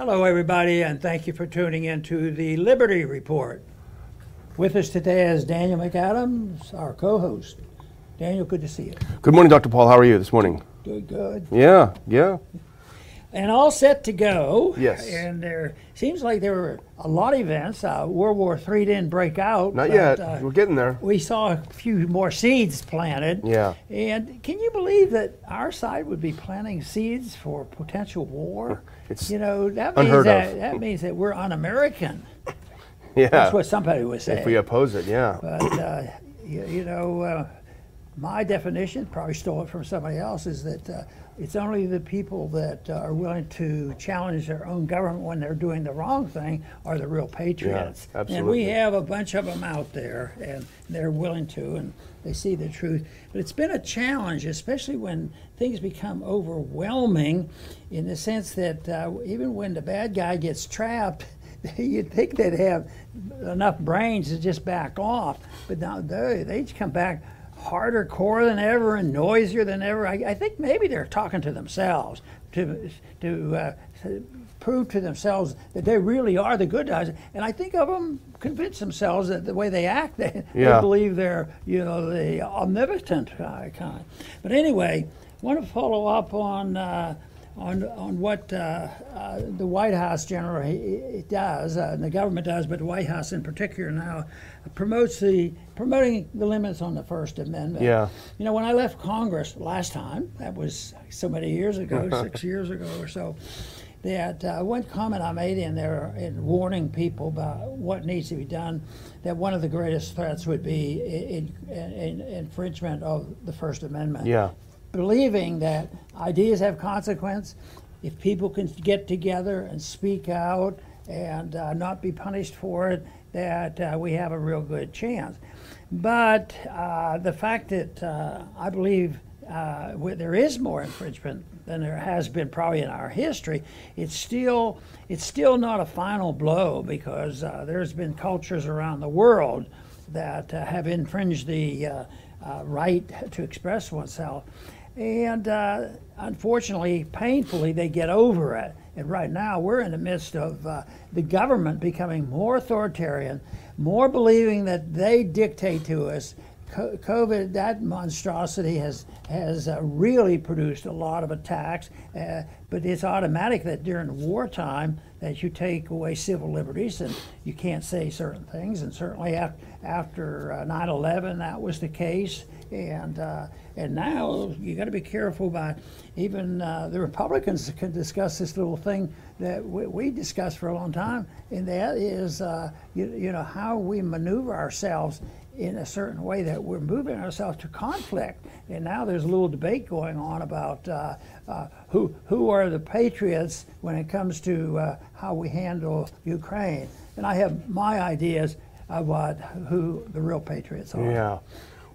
Hello, everybody, and thank you for tuning in to the Liberty Report. With us today is Daniel McAdams, our co host. Daniel, good to see you. Good morning, Dr. Paul. How are you this morning? Good, good. Yeah, yeah. And all set to go. Yes. And there seems like there were a lot of events. Uh, World War III didn't break out. Not but, yet. uh, We're getting there. we saw a few more seeds planted. Yeah. And can you believe that our side would be planting seeds for potential war? It's you know that means that that means that we're un-American. Yeah. That's what somebody would say. if we oppose it, yeah. But uh, you, you know, uh, my definition, probably stole it from somebody else, is that uh, it's only the people that uh, are willing to challenge their own government when they're doing the wrong thing are the real patriots. And we have a bunch of them out there, and they're willing to, and they see the truth. But it's been a challenge, especially when things become overwhelming, in the sense that uh, even when the bad guy gets trapped. You'd think they'd have enough brains to just back off, but now they they just come back harder core than ever and noisier than ever. I, I think maybe they're talking to themselves to to, uh, to prove to themselves that they really are the good guys. And I think of them convince themselves that the way they act, they, Yeah. they believe they're you know the omnipotent uh, kind. But anyway, want to follow up on. Uh, on, on what uh, uh, the White House generally does, uh, and the government does, but the White House in particular now promotes the promoting the limits on the First Amendment. Yeah. You know, when I left Congress last time, that was so many years ago, six years ago or so, that uh, one comment I made in there in warning people about what needs to be done, that one of the greatest threats would be in, in, in infringement of the First Amendment Yeah. Believing that ideas have consequence. If people can get together and speak out and uh, not be punished for it, that uh, we have a real good chance. But uh, the fact that uh, I believe uh, there is more infringement than there has been probably in our history, it's still it's still not a final blow because uh, there's been cultures around the world that have infringed the right to express oneself. And uh, unfortunately, painfully, they get over it. And right now, we're in the midst of uh, the government becoming more authoritarian, more believing that they dictate to us. Co- COVID, that monstrosity has has uh, really produced a lot of attacks. Uh, but it's automatic that during wartime that you take away civil liberties and you can't say certain things. And certainly af- after uh, 9/11, that was the case. And uh, and now you got to be careful about even uh, the Republicans can discuss this little thing that we, we discussed for a long time, and that is uh, you, you know how we maneuver ourselves in a certain way that we're moving ourselves to conflict. And now there's a little debate going on about uh, uh, who who are the patriots when it comes to uh, how we handle Ukraine. And I have my ideas about who the real patriots are. Yeah.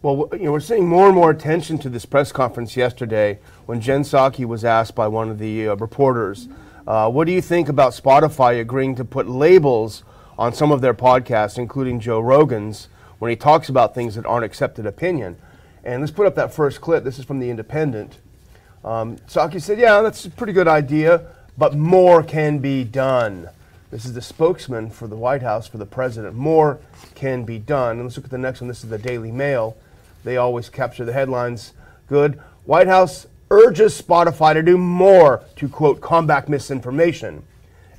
Well, you know, we're seeing more and more attention to this press conference yesterday when Jen Psaki was asked by one of the uh, reporters, uh, what do you think about Spotify agreeing to put labels on some of their podcasts, including Joe Rogan's, when he talks about things that aren't accepted opinion? And let's put up that first clip. This is from The Independent. Um, Psaki said, yeah, that's a pretty good idea, but more can be done. This is the spokesman for the White House for the president. More can be done. And let's look at the next one. This is the Daily Mail. They always capture the headlines good. White House urges Spotify to do more to, quote, combat misinformation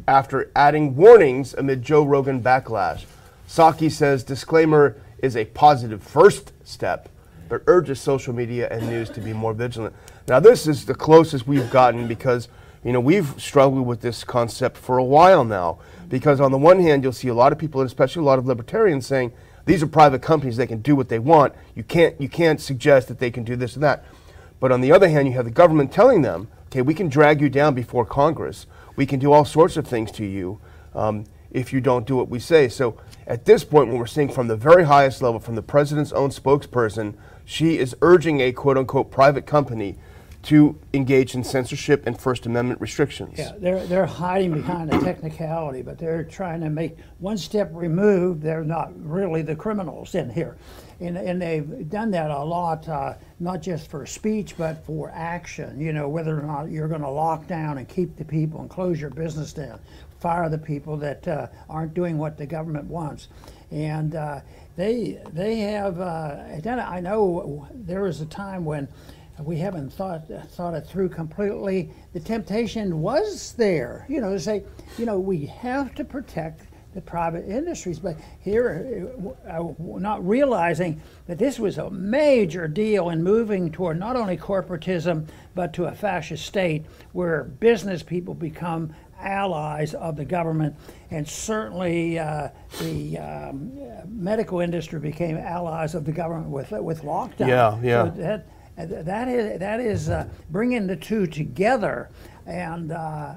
after adding warnings amid Joe Rogan backlash. Psaki says disclaimer is a positive first step, but urges social media and news to be more vigilant. Now, this is the closest we've gotten because you know we've struggled with this concept for a while now. Because on the one hand, you'll see a lot of people, and especially a lot of libertarians, saying these are private companies; they can do what they want. You can't you can't suggest that they can do this and that. But on the other hand, you have the government telling them, okay, we can drag you down before Congress. We can do all sorts of things to you um, if you don't do what we say. So at this point, when we're seeing from the very highest level, from the president's own spokesperson, she is urging a quote unquote private company to engage in censorship and First Amendment restrictions. Yeah, they're, they're hiding behind a technicality, but they're trying to make one step removed. They're not really the criminals in here. And, and they've done that a lot, uh, not just for speech, but for action. You know, whether or not you're going to lock down and keep the people and close your business down, fire the people that uh, aren't doing what the government wants. And uh, they, they have, uh, I know there was a time when we haven't thought thought it through completely. The temptation was there, you know, to say, you know, we have to protect the private industries, but here, uh, not realizing that this was a major deal in moving toward not only corporatism but to a fascist state where business people become allies of the government, and certainly uh, the um, medical industry became allies of the government with with lockdown. Yeah, yeah. So that, that is that is uh, bringing the two together, and uh,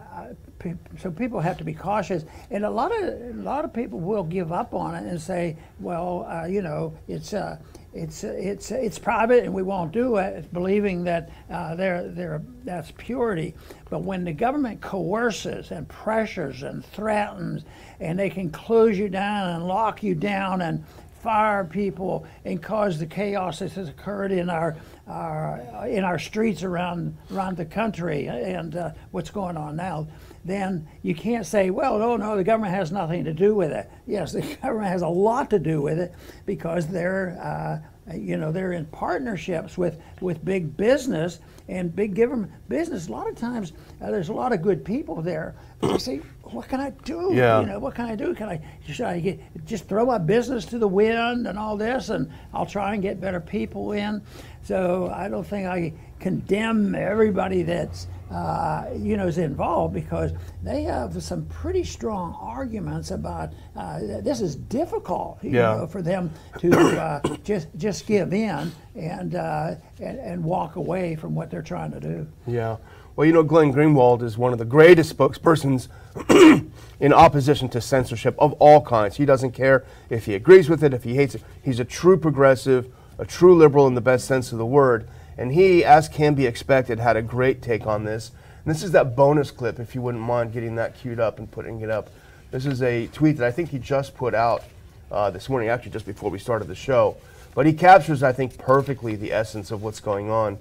so people have to be cautious. And a lot of a lot of people will give up on it and say, well, uh, you know, it's uh, it's it's it's private and we won't do it, believing that uh, they're, they're, that's purity. But when the government coerces and pressures and threatens, and they can close you down and lock you down and fire people and cause the chaos that has occurred in our, our in our streets around around the country and uh, what's going on now, then you can't say, well, no, no, the government has nothing to do with it. Yes, the government has a lot to do with it because they're uh, you know they're in partnerships with with big business and big government business. A lot of times uh, there's a lot of good people there, but they say, what can I do? Yeah. You know, what can I do? Can I should I get, just throw my business to the wind and all this, and I'll try and get better people in. So I don't think I condemn everybody that's uh, you know is involved because they have some pretty strong arguments about uh, this is difficult you yeah. know, for them to uh, just just give in and, uh, and and walk away from what they're trying to do. Yeah. Well, you know, Glenn Greenwald is one of the greatest spokespersons in opposition to censorship of all kinds. He doesn't care if he agrees with it, if he hates it. He's a true progressive, a true liberal in the best sense of the word. And he, as can be expected, had a great take on this. And this is that bonus clip, if you wouldn't mind getting that queued up and putting it up. This is a tweet that I think he just put out uh, this morning, actually just before we started the show. But he captures, I think, perfectly the essence of what's going on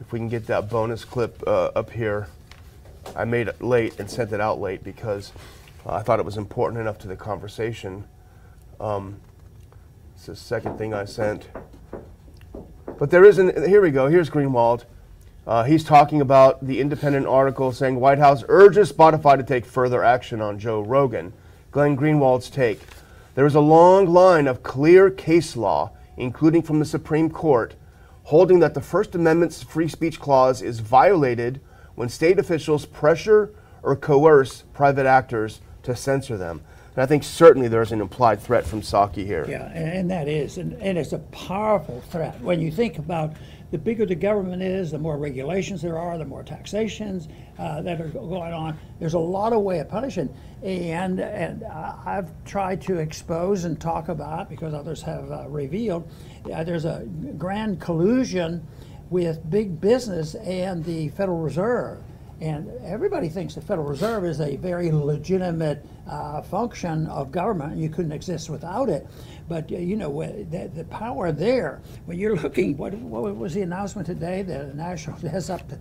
if we can get that bonus clip uh, up here. I made it late and sent it out late because uh, I thought it was important enough to the conversation. Um, it's the second thing I sent. But there isn't, here we go, here's Greenwald. Uh, he's talking about the independent article saying White House urges Spotify to take further action on Joe Rogan. Glenn Greenwald's take. There is a long line of clear case law, including from the Supreme Court, holding that the First Amendment's free speech clause is violated when state officials pressure or coerce private actors to censor them. I think certainly there's an implied threat from Psaki here. Yeah, and, that is, and, and it's a powerful threat. When you think about the bigger the government is, the more regulations there are, the more taxations uh, that are going on. There's a lot of way of punishing, and and I've tried to expose and talk about because others have uh, revealed. Uh, there's a grand collusion with big business and the Federal Reserve. And everybody thinks the Federal Reserve is a very legitimate uh, function of government, you couldn't exist without it. But uh, you know the, the, power there. When you're looking, what, what, was the announcement today? The national has up to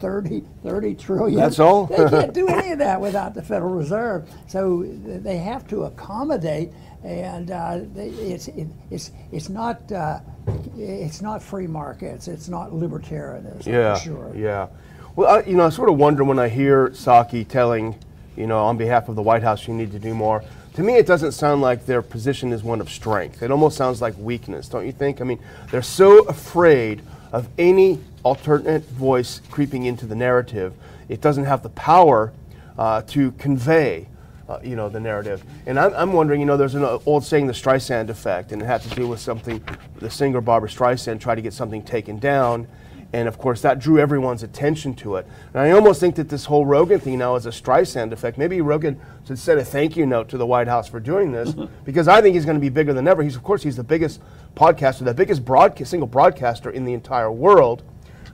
30, 30 trillion. That's all. they can't do any of that without the Federal Reserve. So they have to accommodate, and uh, it's it, it's it's not uh, it's not free markets. It's not libertarianism. Yeah, sure. Yeah. Well, I, you know, I sort of wonder when I hear Psaki telling, you know, on behalf of the White House, you need to do more to me, it doesn't sound like their position is one of strength. It almost sounds like weakness, don't you think? I mean, they're so afraid of any alternate voice creeping into the narrative. It doesn't have the power uh, to convey, uh, you know, the narrative. And I'm, I'm, wondering, you know, there's an old saying, the Streisand effect, and it had to do with something. The singer Barbara Streisand tried to get something taken down, and of course, that drew everyone's attention to it. And I almost think that this whole Rogan thing now is a Streisand effect. Maybe Rogan should send a thank you note to the White House for doing this, because I think he's going to be bigger than ever. He's, of course, he's the biggest podcaster, the biggest broadca- single broadcaster in the entire world.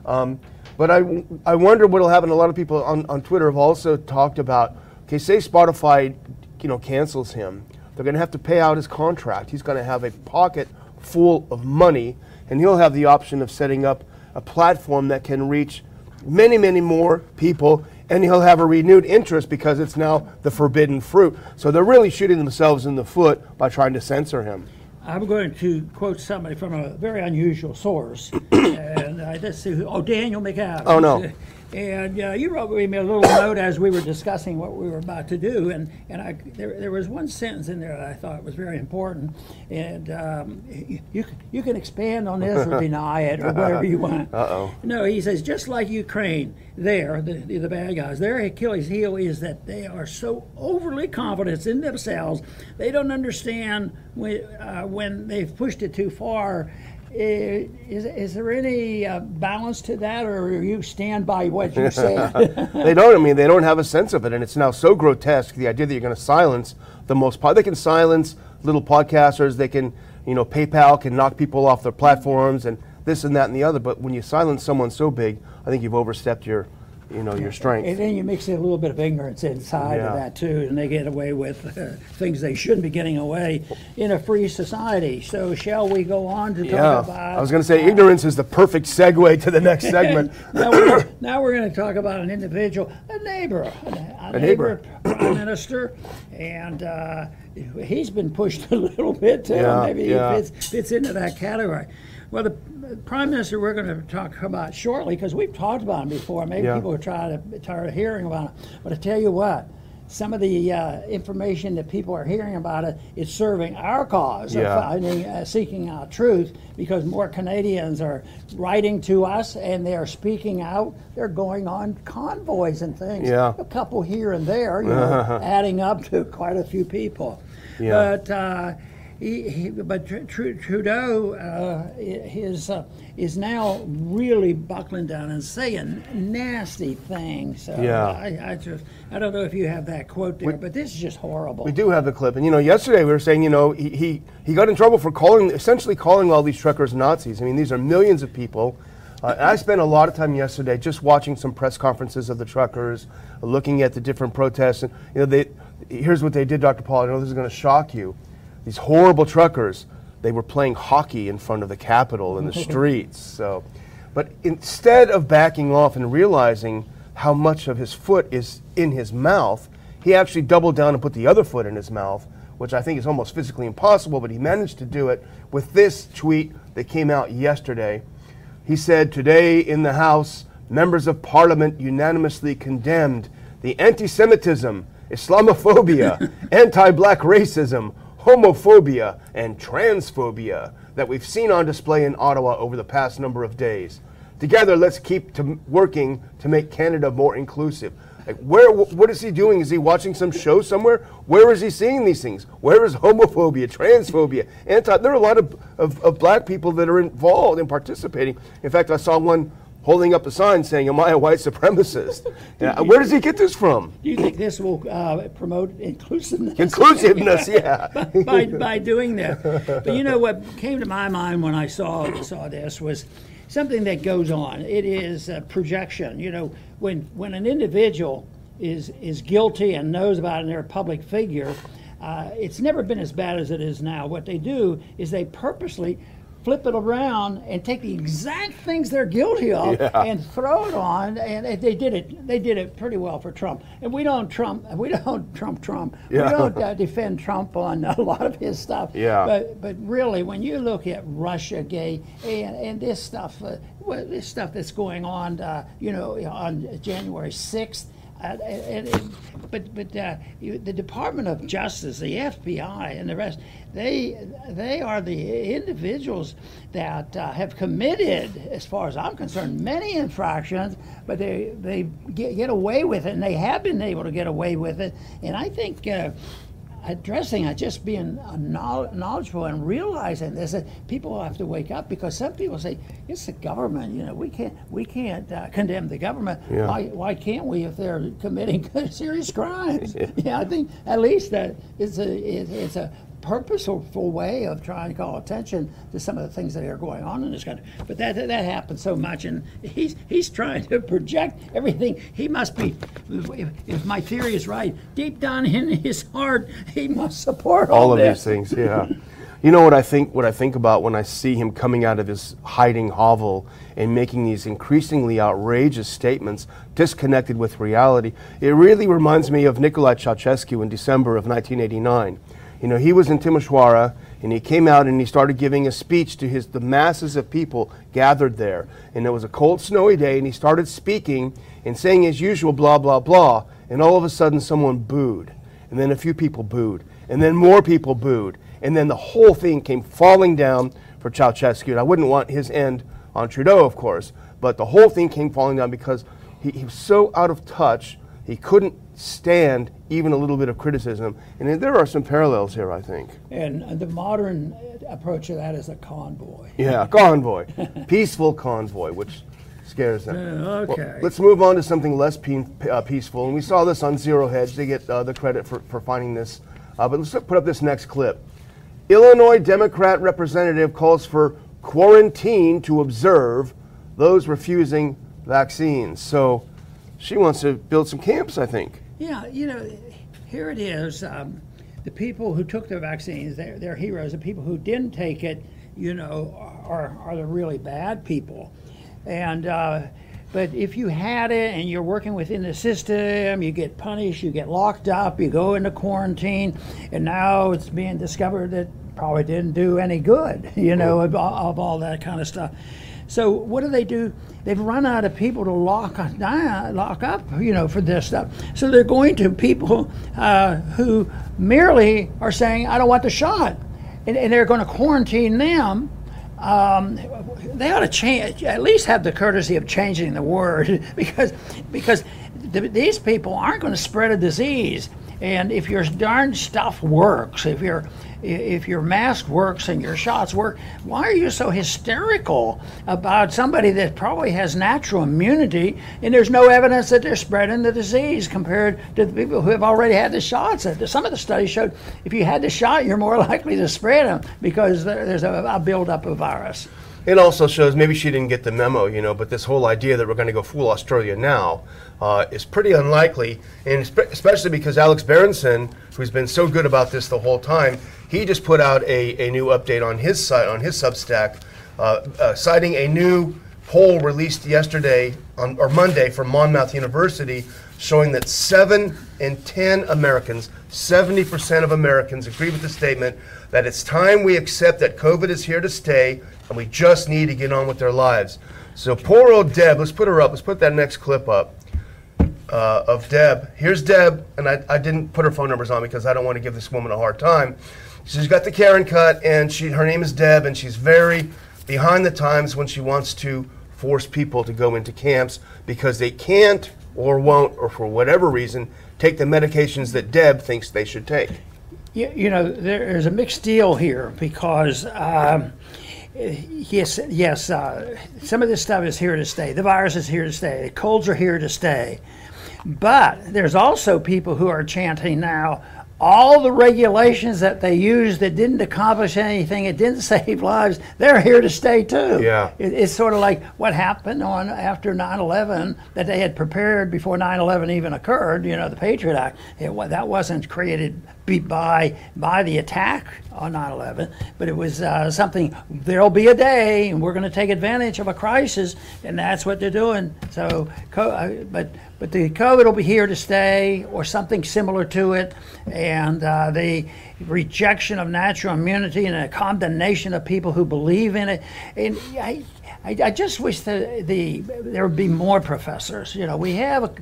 Um, But I, I wonder what'll happen. A lot of people on, on Twitter have also talked about, okay, say Spotify, you know, cancels him. They're going to have to pay out his contract. He's going to have a pocket full of money, and he'll have the option of setting up a platform that can reach many, many more people, and he'll have a renewed interest because it's now the forbidden fruit. So they're really shooting themselves in the foot by trying to censor him. I'm going to quote somebody from a very unusual source, and See, oh, Daniel McAdams. Oh, no. And uh, you wrote me a little note as we were discussing what we were about to do, and, and I, there, there was one sentence in there that I thought was very important, and um, you, you, can- you can expand on this or deny it or whatever you want. Uh-oh. No, he says, just like Ukraine, there, the, the, the bad guys, their Achilles heel is that they are so overly confident in themselves, they don't understand when, uh, when they've pushed it too far. Eh, Is, is there any uh, balance to that, or you stand by what you said? they don't. I mean, they don't have a sense of it, and it's now so grotesque. The idea that you're going to silence the most. Po- they can silence little podcasters. They can, you know, PayPal can knock people off their platforms, and this and that and the other. But when you silence someone so big, I think you've overstepped your, you know, your strength. And then you mix in a little bit of ignorance inside Yeah. of that too, and they get away with uh, things they shouldn't be getting away in a free society. So, shall we go on to talk yeah, about? I was going to say ignorance is the perfect segue to the next segment. now we're, now we're going to talk about an individual, a neighbor, a, a A neighbor. prime minister, and uh, he's been pushed a little bit too. Yeah, Maybe yeah. he fits, fits into that category. Well, the prime minister we're going to talk about shortly because we've talked about him before. Maybe Yeah. people are trying to tired of hearing about him, but I tell you what. Some of the uh, information that people are hearing about it is serving our cause of Yeah. finding, uh, seeking out truth because more Canadians are writing to us and they are speaking out. They're going on convoys and things. Yeah. A couple here and there, you know, adding up to quite a few people. Yeah. But uh, he, he, but Tr- Tr- Trudeau uh, i- his, uh, is now really buckling down and saying nasty things. So Yeah. I, I just I don't know if you have that quote there, but this is just horrible. We do have the clip, and you know, yesterday we were saying, you know, he, he, he got in trouble for calling, essentially calling all these truckers Nazis. I mean, these are millions of people. Uh, I spent a lot of time yesterday just watching some press conferences of the truckers, looking at the different protests, and you know, they here's what they did, Dr. Paul. I know this is going to shock you. These horrible truckers, they were playing hockey in front of the Capitol in the streets. So, but instead of backing off and realizing how much of his foot is in his mouth, he actually doubled down and put the other foot in his mouth, which I think is almost physically impossible, but he managed to do it with this tweet that came out yesterday. He said, Today in the House, members of parliament unanimously condemned the anti Semitism, Islamophobia, anti black racism, homophobia, and transphobia that we've seen on display in Ottawa over the past number of days. Together, let's keep to working to make Canada more inclusive. Like, where? What is he doing? Is he watching some show somewhere? Where is he seeing these things? Where is homophobia, transphobia, anti? There are a lot of, of, of black people that are involved and participating. In fact, I saw one holding up a sign saying, "Am I a white supremacist?" Yeah, where does he get this from? Do you think this will uh, promote inclusiveness? Inclusiveness, yeah. by, by doing that. But you know what came to my mind when I saw saw this was something that goes on. It is uh, projection. You know, when when an individual is is guilty and knows about it and they're a public figure, uh, it's never been as bad as it is now. What they do is they purposely flip it around and take the exact things they're guilty of Yeah. and throw it on and they did it they did it pretty well for Trump and we don't Trump we don't Trump Trump Yeah. we don't uh, defend Trump on a lot of his stuff Yeah. but but really when you look at Russiagate and and this stuff uh, well, this stuff that's going on uh, you know on January 6th uh, and, and, but but uh, you, the Department of Justice, the FBI, and the rest, they they are the individuals that uh, have committed, as far as I'm concerned, many infractions, but they they get, get away with it, and they have been able to get away with it. And I think. Addressing it, just being knowledgeable and realizing this, that people have to wake up because some people say it's the government. You know, we can't we can't uh, condemn the government. Yeah. Why why can't we if they're committing serious crimes? yeah, I think at least that it's a it's, it's a purposeful way of trying to call attention to some of the things that are going on in this country. But that that happens so much, and he's he's trying to project everything. He must be, if, if my theory is right, deep down in his heart, he must support all, all of this. these things. Yeah. You know what I think? What I think about when I see him coming out of his hiding hovel and making these increasingly outrageous statements, disconnected with reality. It really reminds me of Nicolae Ceausescu in December of 1989. You know, he was in Timisoara and he came out and he started giving a speech to his the masses of people gathered there. And it was a cold, snowy day, and he started speaking and saying his usual blah blah blah. And all of a sudden, someone booed, and then a few people booed, and then more people booed and then the whole thing came falling down for Ceausescu. And I wouldn't want his end on Trudeau, of course, but the whole thing came falling down because he, he was so out of touch, he couldn't stand even a little bit of criticism. And there are some parallels here, I think. And the modern approach to that is a convoy. Yeah, convoy. Peaceful convoy, which scares them. Uh, okay. Well, let's move on to something less pe- uh, peaceful. And we saw this on Zero Hedge. They get uh, the credit for, for finding this. Uh, but let's put up this next clip. Illinois Democrat representative calls for quarantine to observe those refusing vaccines. So she wants to build some camps, I think. Yeah, you know, here it is. Um, the people who took the vaccines, they're, they're heroes. The people who didn't take it, you know, are, are the really bad people. And, uh, but if you had it and you're working within the system, you get punished, you get locked up, you go into quarantine, and now it's being discovered that probably didn't do any good, you know, of, of all that kind of stuff. So what do they do? They've run out of people to lock down, lock up, you know, for this stuff. So they're going to people uh, who merely are saying, "I don't want the shot," and, and they're going to quarantine them um, they ought to change, at least have the courtesy of changing the word because because th- these people aren't going to spread a disease. And if your darn stuff works, if your if your mask works and your shots work, why are you so hysterical about somebody that probably has natural immunity and there's no evidence that they're spreading the disease compared to the people who have already had the shots? Uh, some of the studies showed if you had the shot, you're more likely to spread them because there's a, a buildup of virus. It also shows maybe she didn't get the memo, you know, but this whole idea that we're going to go fool Australia now uh, is pretty unlikely, and especially because Alex Berenson, who's been so good about this the whole time, he just put out a, a new update on his site on his Substack, uh, uh, citing a new poll released yesterday on, or Monday from Monmouth University, showing that seven in ten Americans, 70% of Americans, agree with the statement that it's time we accept that COVID is here to stay and we just need to get on with their lives. So poor old Deb, let's put her up. Let's put that next clip up uh, of Deb. Here's Deb, and I, I didn't put her phone numbers on because I don't want to give this woman a hard time. She's got the Karen cut, and she her name is Deb, and she's very behind the times when she wants to force people to go into camps because they can't or won't, or for whatever reason, take the medications that Deb thinks they should take. You, you know, there's a mixed deal here because. Um, yes, yes. Uh, some of this stuff is here to stay. The virus is here to stay. The colds are here to stay. But there's also people who are chanting now all the regulations that they used that didn't accomplish anything, it didn't save lives, they're here to stay too. Yeah. It, it's sort of like what happened on after 9/11 that they had prepared before 9/11 even occurred. You know, the Patriot Act. It, that wasn't created by by the attack on 9/11, but it was uh, something. There'll be a day, and we're going to take advantage of a crisis, and that's what they're doing. So, uh, but but the COVID will be here to stay, or something similar to it, and uh, the rejection of natural immunity and a condemnation of people who believe in it. And I, I, I just wish that the there would be more professors. You know, we have a,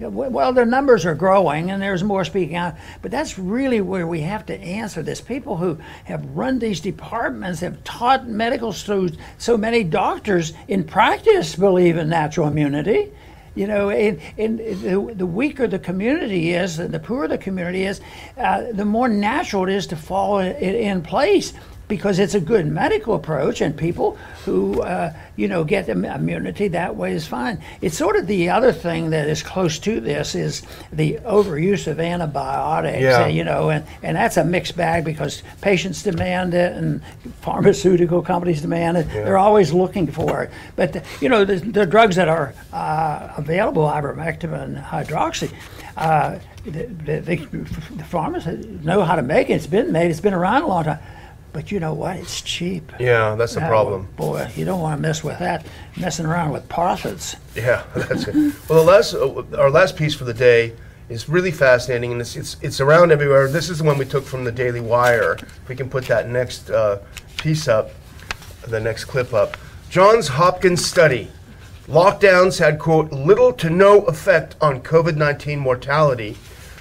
well, their numbers are growing and there's more speaking out, but that's really where we have to answer this. People who have run these departments have taught medical students, so many doctors in practice believe in natural immunity. You know, and, and the, the weaker the community is, the poorer the community is, uh, the more natural it is to fall in, in place because it's a good medical approach, and people who uh, you know get im- immunity that way is fine. It's sort of the other thing that is close to this is the overuse of antibiotics. Yeah. uh, you know, and, and that's a mixed bag because patients demand it and pharmaceutical companies demand it. They're always looking for it. But the, you know, the, the drugs that are uh, available, ivermectin and hydroxy. Uh, the, the, the, the farmers know how to make it. It's been made. It's been around a long time. But you know what? It's cheap. Yeah, that's the Uh, problem. Boy, you don't want to mess with that. Messing around with profits. Yeah, that's it. Well, the last, uh, our last piece for the day is really fascinating, and it's, it's, it's around everywhere. This is the one we took from the Daily Wire. If we can put that next uh, piece up, the next clip up. Johns Hopkins study. Lockdowns had, quote, little to no effect on COVID 19 mortality,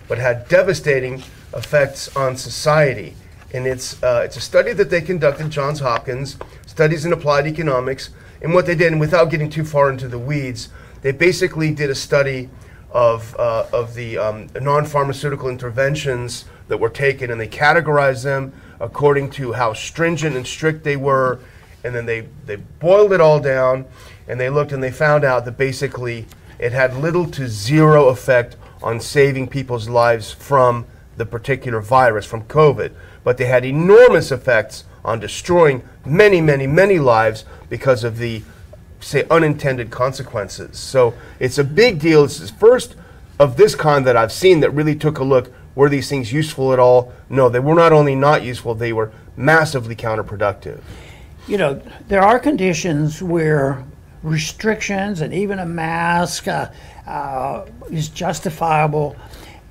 but had devastating effects on society. And it's, uh, it's a study that they conducted, Johns Hopkins, studies in applied economics. And what they did, and without getting too far into the weeds, they basically did a study of, uh, of the um, non pharmaceutical interventions that were taken, and they categorized them according to how stringent and strict they were. And then they, they boiled it all down, and they looked and they found out that basically it had little to zero effect on saving people's lives from the particular virus, from COVID. But they had enormous effects on destroying many, many, many lives because of the, say, unintended consequences. So it's a big deal. It's the first of this kind that I've seen that really took a look were these things useful at all? No, they were not only not useful, they were massively counterproductive. you know, there are conditions where restrictions and even a mask uh, uh, is justifiable.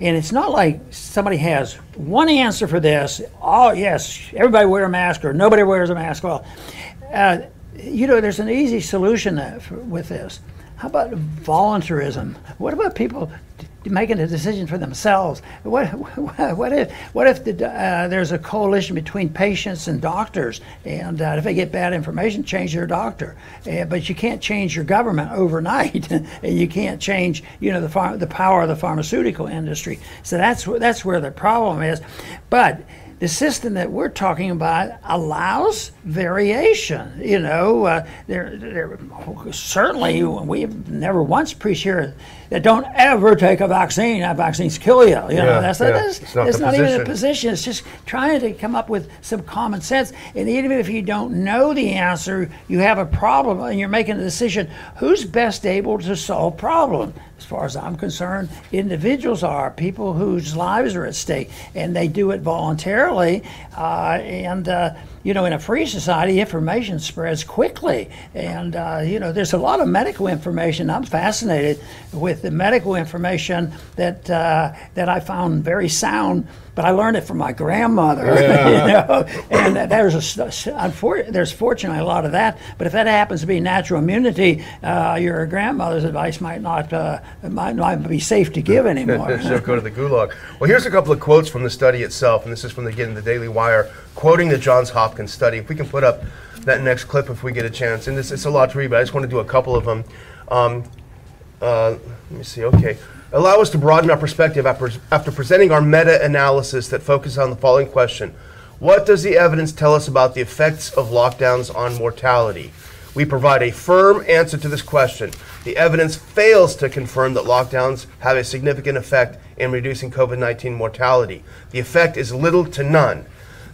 And it's not like somebody has one answer for this. Oh, yes, everybody wear a mask or nobody wears a mask. Well, uh, you know, there's an easy solution that- for- with this. How about voluntarism? What about people making a decision for themselves? What, what if, what if the, uh, there's a coalition between patients and doctors, and uh, if they get bad information, change their doctor. Uh, but you can't change your government overnight, and you can't change, you know, the pharma, the power of the pharmaceutical industry. So that's wh- that's where the problem is. But the system that we're talking about allows variation. You know, uh, there, there certainly we've never once preached here that don't ever take a vaccine. That vaccines kill you. You know, Yeah, that's, yeah. that's, It's not the not even a position. position. It's just trying to come up with some common sense. And even if you don't know the answer, you have a problem and you're making a decision. Who's best able to solve problem? As far as I'm concerned, individuals are people whose lives are at stake, and they do it voluntarily. Uh, and uh, you know, in a free society, information spreads quickly. And uh, you know, there's a lot of medical information. I'm fascinated with the medical information that uh, that I found very sound. But I learned it from my grandmother, you know, and there's a there's fortunately a lot of that. But if that happens to be natural immunity, uh, your grandmother's advice might not uh, might not be safe to give anymore. She'll go to the gulag. Well, here's a couple of quotes from the study itself, and this is from again the Daily Wire, quoting the Johns Hopkins study. If we can put up that next clip, if we get a chance, and this it's a lot to read, but I just want to do a couple of them. Um, uh, let me see. Okay. Allow us to broaden our perspective after, presenting our meta analysis that focuses on the following question What does the evidence tell us about the effects of lockdowns on mortality? We provide a firm answer to this question. The evidence fails to confirm that lockdowns have a significant effect in reducing COVID 19 mortality. The effect is little to none.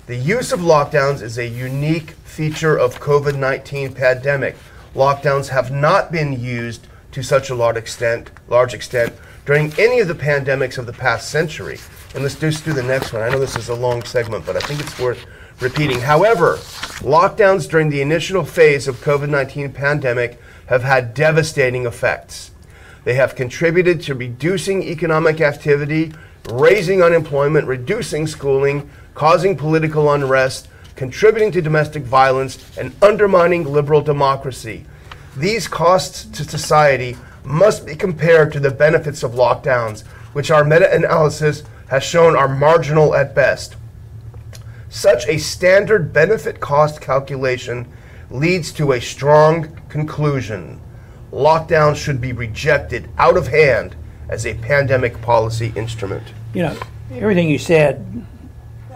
The use of lockdowns is a unique feature of COVID 19 pandemic. Lockdowns have not been used to such a large extent, large extent during any of the pandemics of the past century. And let's just do the next one. I know this is a long segment, but I think it's worth repeating. However, lockdowns during the initial phase of COVID-19 pandemic have had devastating effects. They have contributed to reducing economic activity, raising unemployment, reducing schooling, causing political unrest, contributing to domestic violence, and undermining liberal democracy. These costs to society must be compared to the benefits of lockdowns, which our meta analysis has shown are marginal at best. Such a standard benefit cost calculation leads to a strong conclusion. Lockdowns should be rejected out of hand as a pandemic policy instrument. you know, everything you said,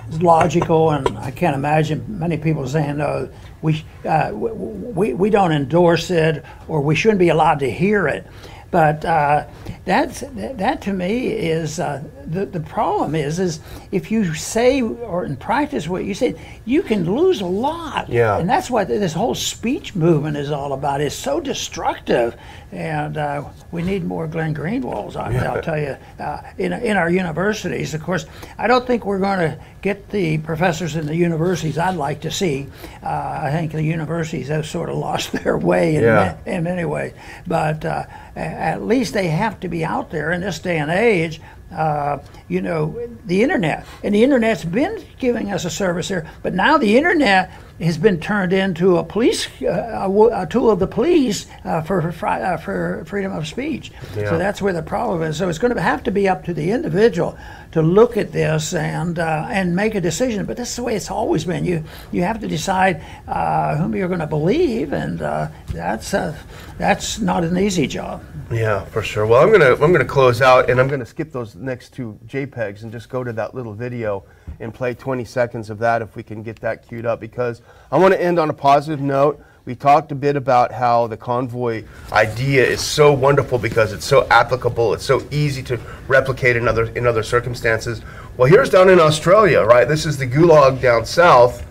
is logical, and I can't imagine many people saying, no, we, uh, we, we don't endorse it, or we shouldn't be allowed to hear it. But uh, that's, that to me is uh, the, the problem is is if you say or in practice what you say, you can lose a lot. Yeah. And that's what this whole speech movement is all about. It's so destructive, and uh, we need more Glenn Greenwalds. I, I'll tell you, uh, in in our universities. Of course, I don't think we're going to get the professors in the universities I'd like to see. Uh, I think the universities have sort of lost their way in, Yeah. ma- in many ways, but uh, at least they have to be out there in this day and age. Uh, you know, the internet, and the internet's been giving us a service here, but now the internet has been turned into a police, uh, a, a tool of the police uh, for for, uh, for freedom of speech. Yeah. So that's where the problem is. So it's going to have to be up to the individual to look at this and uh, and make a decision. But that's the way it's always been. You you have to decide uh, whom you're going to believe, and uh, that's uh, that's not an easy job. Yeah, for sure. Well, I'm gonna I'm gonna close out, and I'm gonna skip those next two JPEGs and just go to that little video and play 20 seconds of that if we can get that queued up because I want to end on a positive note. We talked a bit about how the convoy idea is so wonderful because it's so applicable, it's so easy to replicate in other in other circumstances. Well, here's down in Australia, right? This is the gulag down south,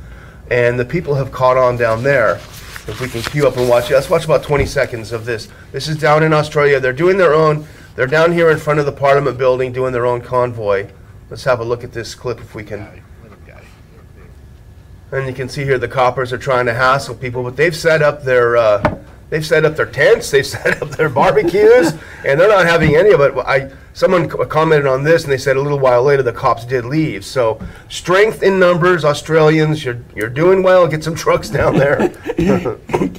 and the people have caught on down there. If we can queue up and watch it, let's watch about 20 seconds of this. This is down in Australia. They're doing their own. They're down here in front of the Parliament building doing their own convoy. Let's have a look at this clip if we can. And you can see here the coppers are trying to hassle people, but they've set up their uh, they've set up their tents, they've set up their barbecues, and they're not having any of it. I someone commented on this, and they said a little while later the cops did leave. So strength in numbers, Australians, you're you're doing well. Get some trucks down there,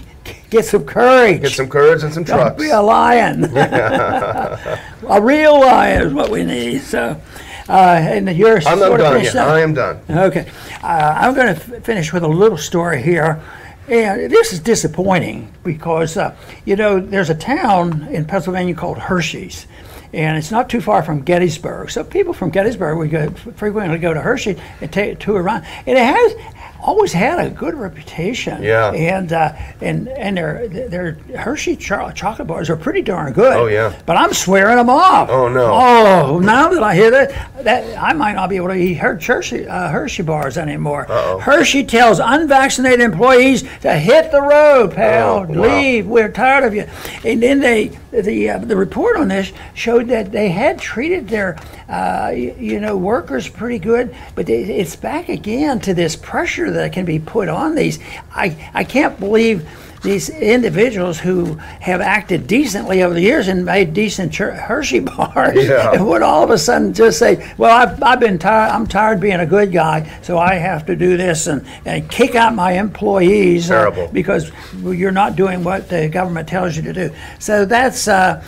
Get some courage. get some courage and some Don't trucks. be a lion. a real lion is what we need. So, uh, and you're I'm not sort of done finished yet. up. I am done. Okay, uh, I'm going to f- finish with a little story here. And this is disappointing because, uh, you know, there's a town in Pennsylvania called Hershey's, and it's not too far from Gettysburg. So people from Gettysburg would go, frequently go to Hershey and take a tour around. And it has always had a good reputation. Yeah. And uh, and and their their Hershey cho- chocolate bars are pretty darn good. Oh, yeah. But I'm swearing them off. Oh, no. Oh, now that I hear that, that I might not be able to eat Her- Hershey uh, Hershey bars anymore. Uh-oh. Hershey tells unvaccinated employees to hit the road, pal. Oh, wow. Leave. We're tired of you. And then they the uh, the report on this showed that they had treated their uh, y- you know workers pretty good, but they, it's back again to this pressure that can be put on these. I I can't believe. These individuals who have acted decently over the years and made decent Her- Hershey bars Yeah. would all of a sudden just say, "Well, I've, I've been tired. I'm tired being a good guy, so I have to do this and, and kick out my employees uh, because you're not doing what the government tells you to do." So that's. Uh,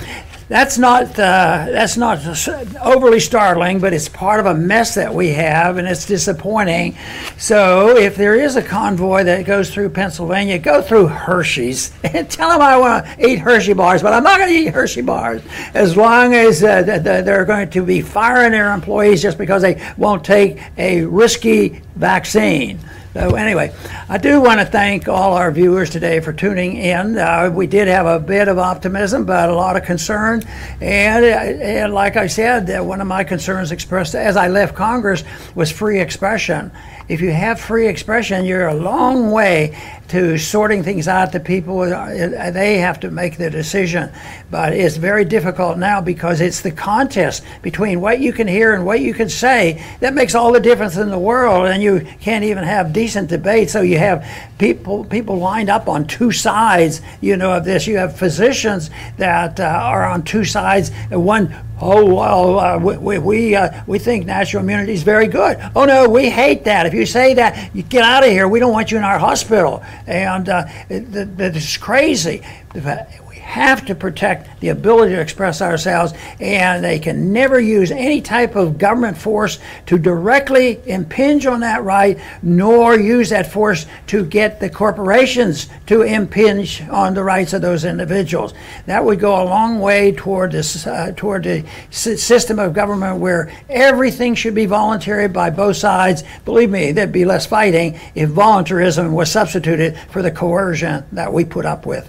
that's not uh, that's not overly startling, but it's part of a mess that we have, and it's disappointing. So, if there is a convoy that goes through Pennsylvania, go through Hershey's and tell them I want to eat Hershey bars, but I'm not going to eat Hershey bars as long as uh, th- th- they're going to be firing their employees just because they won't take a risky vaccine. So anyway, I do want to thank all our viewers today for tuning in. Uh, we did have a bit of optimism, but a lot of concern. And, uh, and like I said, one of my concerns expressed as I left Congress was free expression. If you have free expression, you're a long way to sorting things out to people. Uh, They have to make the decision. But it's very difficult now because it's the contest between what you can hear and what you can say that makes all the difference in the world. And you can't even have decent debate. So you have people people lined up on two sides, you know, of this. You have physicians that uh, are on two sides. One Oh well, uh, we we we, uh, we think natural immunity is very good. Oh no, we hate that. If you say that, you get out of here. We don't want you in our hospital, and uh, it, it, it's crazy. Have to protect the ability to express ourselves, and they can never use any type of government force to directly impinge on that right, nor use that force to get the corporations to impinge on the rights of those individuals. That would go a long way toward this, uh, toward the system of government where everything should be voluntary by both sides. Believe me, there'd be less fighting if voluntarism was substituted for the coercion that we put up with.